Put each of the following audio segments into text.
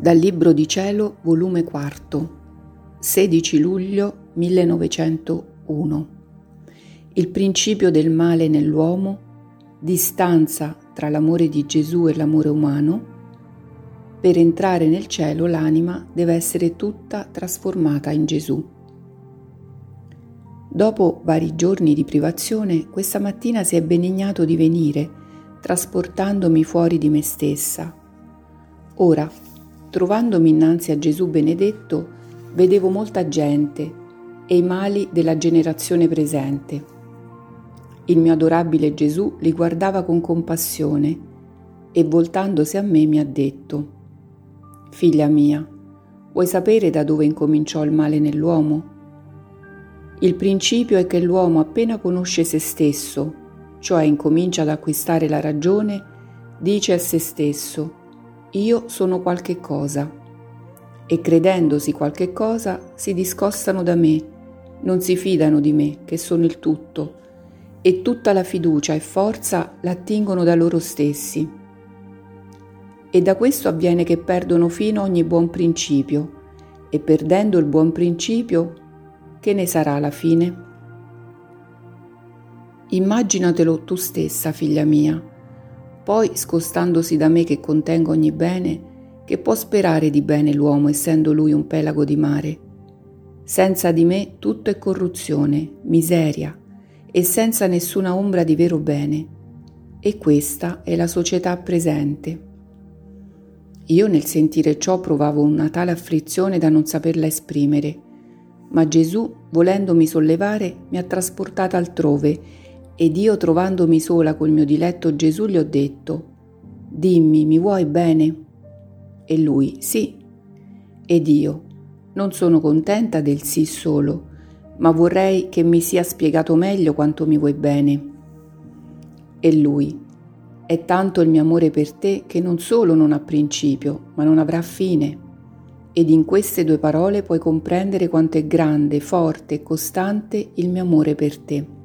Dal Libro di Cielo, volume 4, 16 luglio 1901. Il principio del male nell'uomo, distanza tra l'amore di Gesù e l'amore umano. Per entrare nel cielo l'anima deve essere tutta trasformata in Gesù. Dopo vari giorni di privazione, questa mattina si è benignato di venire, trasportandomi fuori di me stessa. Ora, Trovandomi innanzi a Gesù benedetto, vedevo molta gente e i mali della generazione presente. Il mio adorabile Gesù li guardava con compassione e voltandosi a me mi ha detto, Figlia mia, vuoi sapere da dove incominciò il male nell'uomo? Il principio è che l'uomo appena conosce se stesso, cioè incomincia ad acquistare la ragione, dice a se stesso, io sono qualche cosa e credendosi qualche cosa si discostano da me, non si fidano di me che sono il tutto e tutta la fiducia e forza l'attingono da loro stessi. E da questo avviene che perdono fino ogni buon principio e perdendo il buon principio, che ne sarà alla fine? Immaginatelo tu stessa, figlia mia, poi, scostandosi da me che contengo ogni bene, che può sperare di bene l'uomo essendo lui un pelago di mare? Senza di me tutto è corruzione, miseria e senza nessuna ombra di vero bene. E questa è la società presente. Io nel sentire ciò provavo una tale afflizione da non saperla esprimere, ma Gesù, volendomi sollevare, mi ha trasportata altrove ed io trovandomi sola col mio diletto Gesù gli ho detto, dimmi, mi vuoi bene? E lui, sì. Ed io, non sono contenta del sì solo, ma vorrei che mi sia spiegato meglio quanto mi vuoi bene. E lui, è tanto il mio amore per te che non solo non ha principio, ma non avrà fine. Ed in queste due parole puoi comprendere quanto è grande, forte e costante il mio amore per te.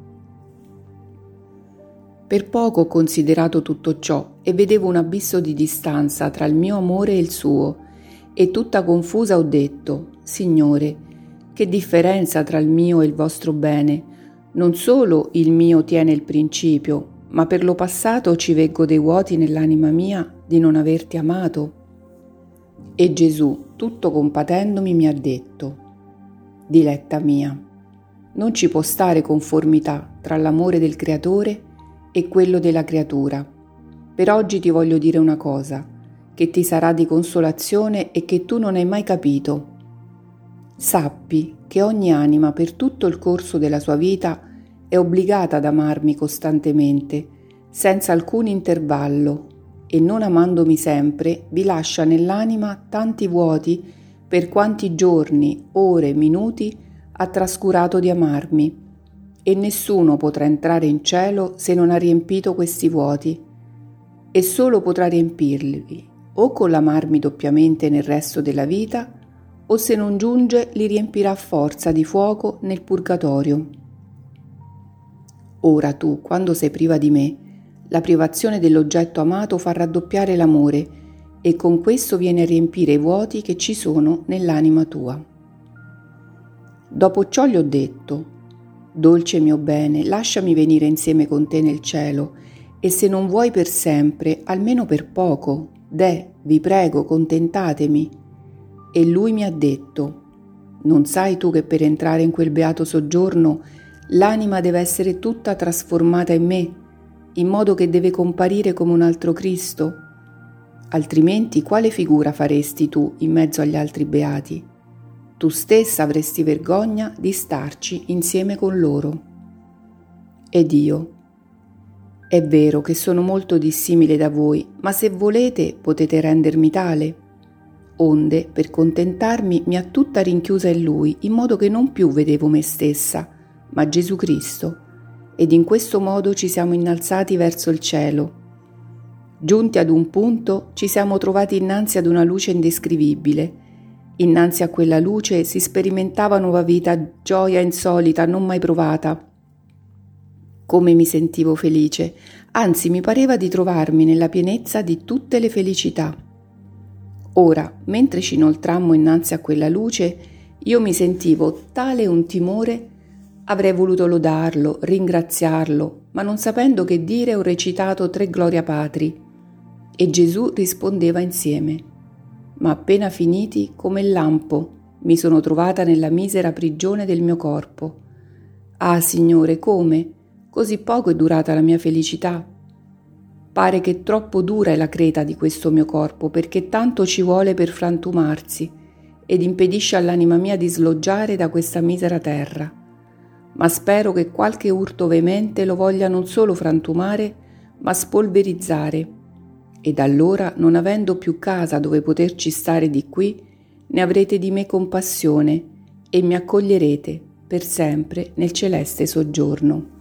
Per poco ho considerato tutto ciò e vedevo un abisso di distanza tra il mio amore e il suo, e tutta confusa ho detto, Signore, che differenza tra il mio e il vostro bene? Non solo il mio tiene il principio, ma per lo passato ci veggo dei vuoti nell'anima mia di non averti amato. E Gesù, tutto compatendomi, mi ha detto, Diletta mia, non ci può stare conformità tra l'amore del Creatore e quello della creatura. Per oggi ti voglio dire una cosa, che ti sarà di consolazione e che tu non hai mai capito. Sappi che ogni anima per tutto il corso della sua vita è obbligata ad amarmi costantemente, senza alcun intervallo, e non amandomi sempre vi lascia nell'anima tanti vuoti per quanti giorni, ore, minuti ha trascurato di amarmi e nessuno potrà entrare in cielo se non ha riempito questi vuoti, e solo potrà riempirli o con l'amarmi doppiamente nel resto della vita, o se non giunge li riempirà a forza di fuoco nel purgatorio. Ora tu, quando sei priva di me, la privazione dell'oggetto amato fa raddoppiare l'amore e con questo viene a riempire i vuoti che ci sono nell'anima tua. Dopo ciò gli ho detto, Dolce mio bene, lasciami venire insieme con te nel cielo, e se non vuoi per sempre, almeno per poco, deh, vi prego, contentatemi. E lui mi ha detto, non sai tu che per entrare in quel beato soggiorno l'anima deve essere tutta trasformata in me, in modo che deve comparire come un altro Cristo? Altrimenti quale figura faresti tu in mezzo agli altri beati? Tu stessa avresti vergogna di starci insieme con loro. Ed io. È vero che sono molto dissimile da voi, ma se volete potete rendermi tale. Onde, per contentarmi, mi ha tutta rinchiusa in lui, in modo che non più vedevo me stessa, ma Gesù Cristo, ed in questo modo ci siamo innalzati verso il cielo. Giunti ad un punto, ci siamo trovati innanzi ad una luce indescrivibile, Innanzi a quella luce si sperimentava nuova vita, gioia insolita, non mai provata. Come mi sentivo felice, anzi mi pareva di trovarmi nella pienezza di tutte le felicità. Ora, mentre ci inoltrammo innanzi a quella luce, io mi sentivo tale un timore, avrei voluto lodarlo, ringraziarlo, ma non sapendo che dire ho recitato tre Gloria Patri. E Gesù rispondeva insieme. Ma appena finiti, come il lampo, mi sono trovata nella misera prigione del mio corpo. Ah, Signore, come? Così poco è durata la mia felicità. Pare che troppo dura è la creta di questo mio corpo, perché tanto ci vuole per frantumarsi ed impedisce all'anima mia di sloggiare da questa misera terra. Ma spero che qualche urto veemente lo voglia non solo frantumare, ma spolverizzare. Ed allora, non avendo più casa dove poterci stare di qui, ne avrete di me compassione e mi accoglierete per sempre nel celeste soggiorno.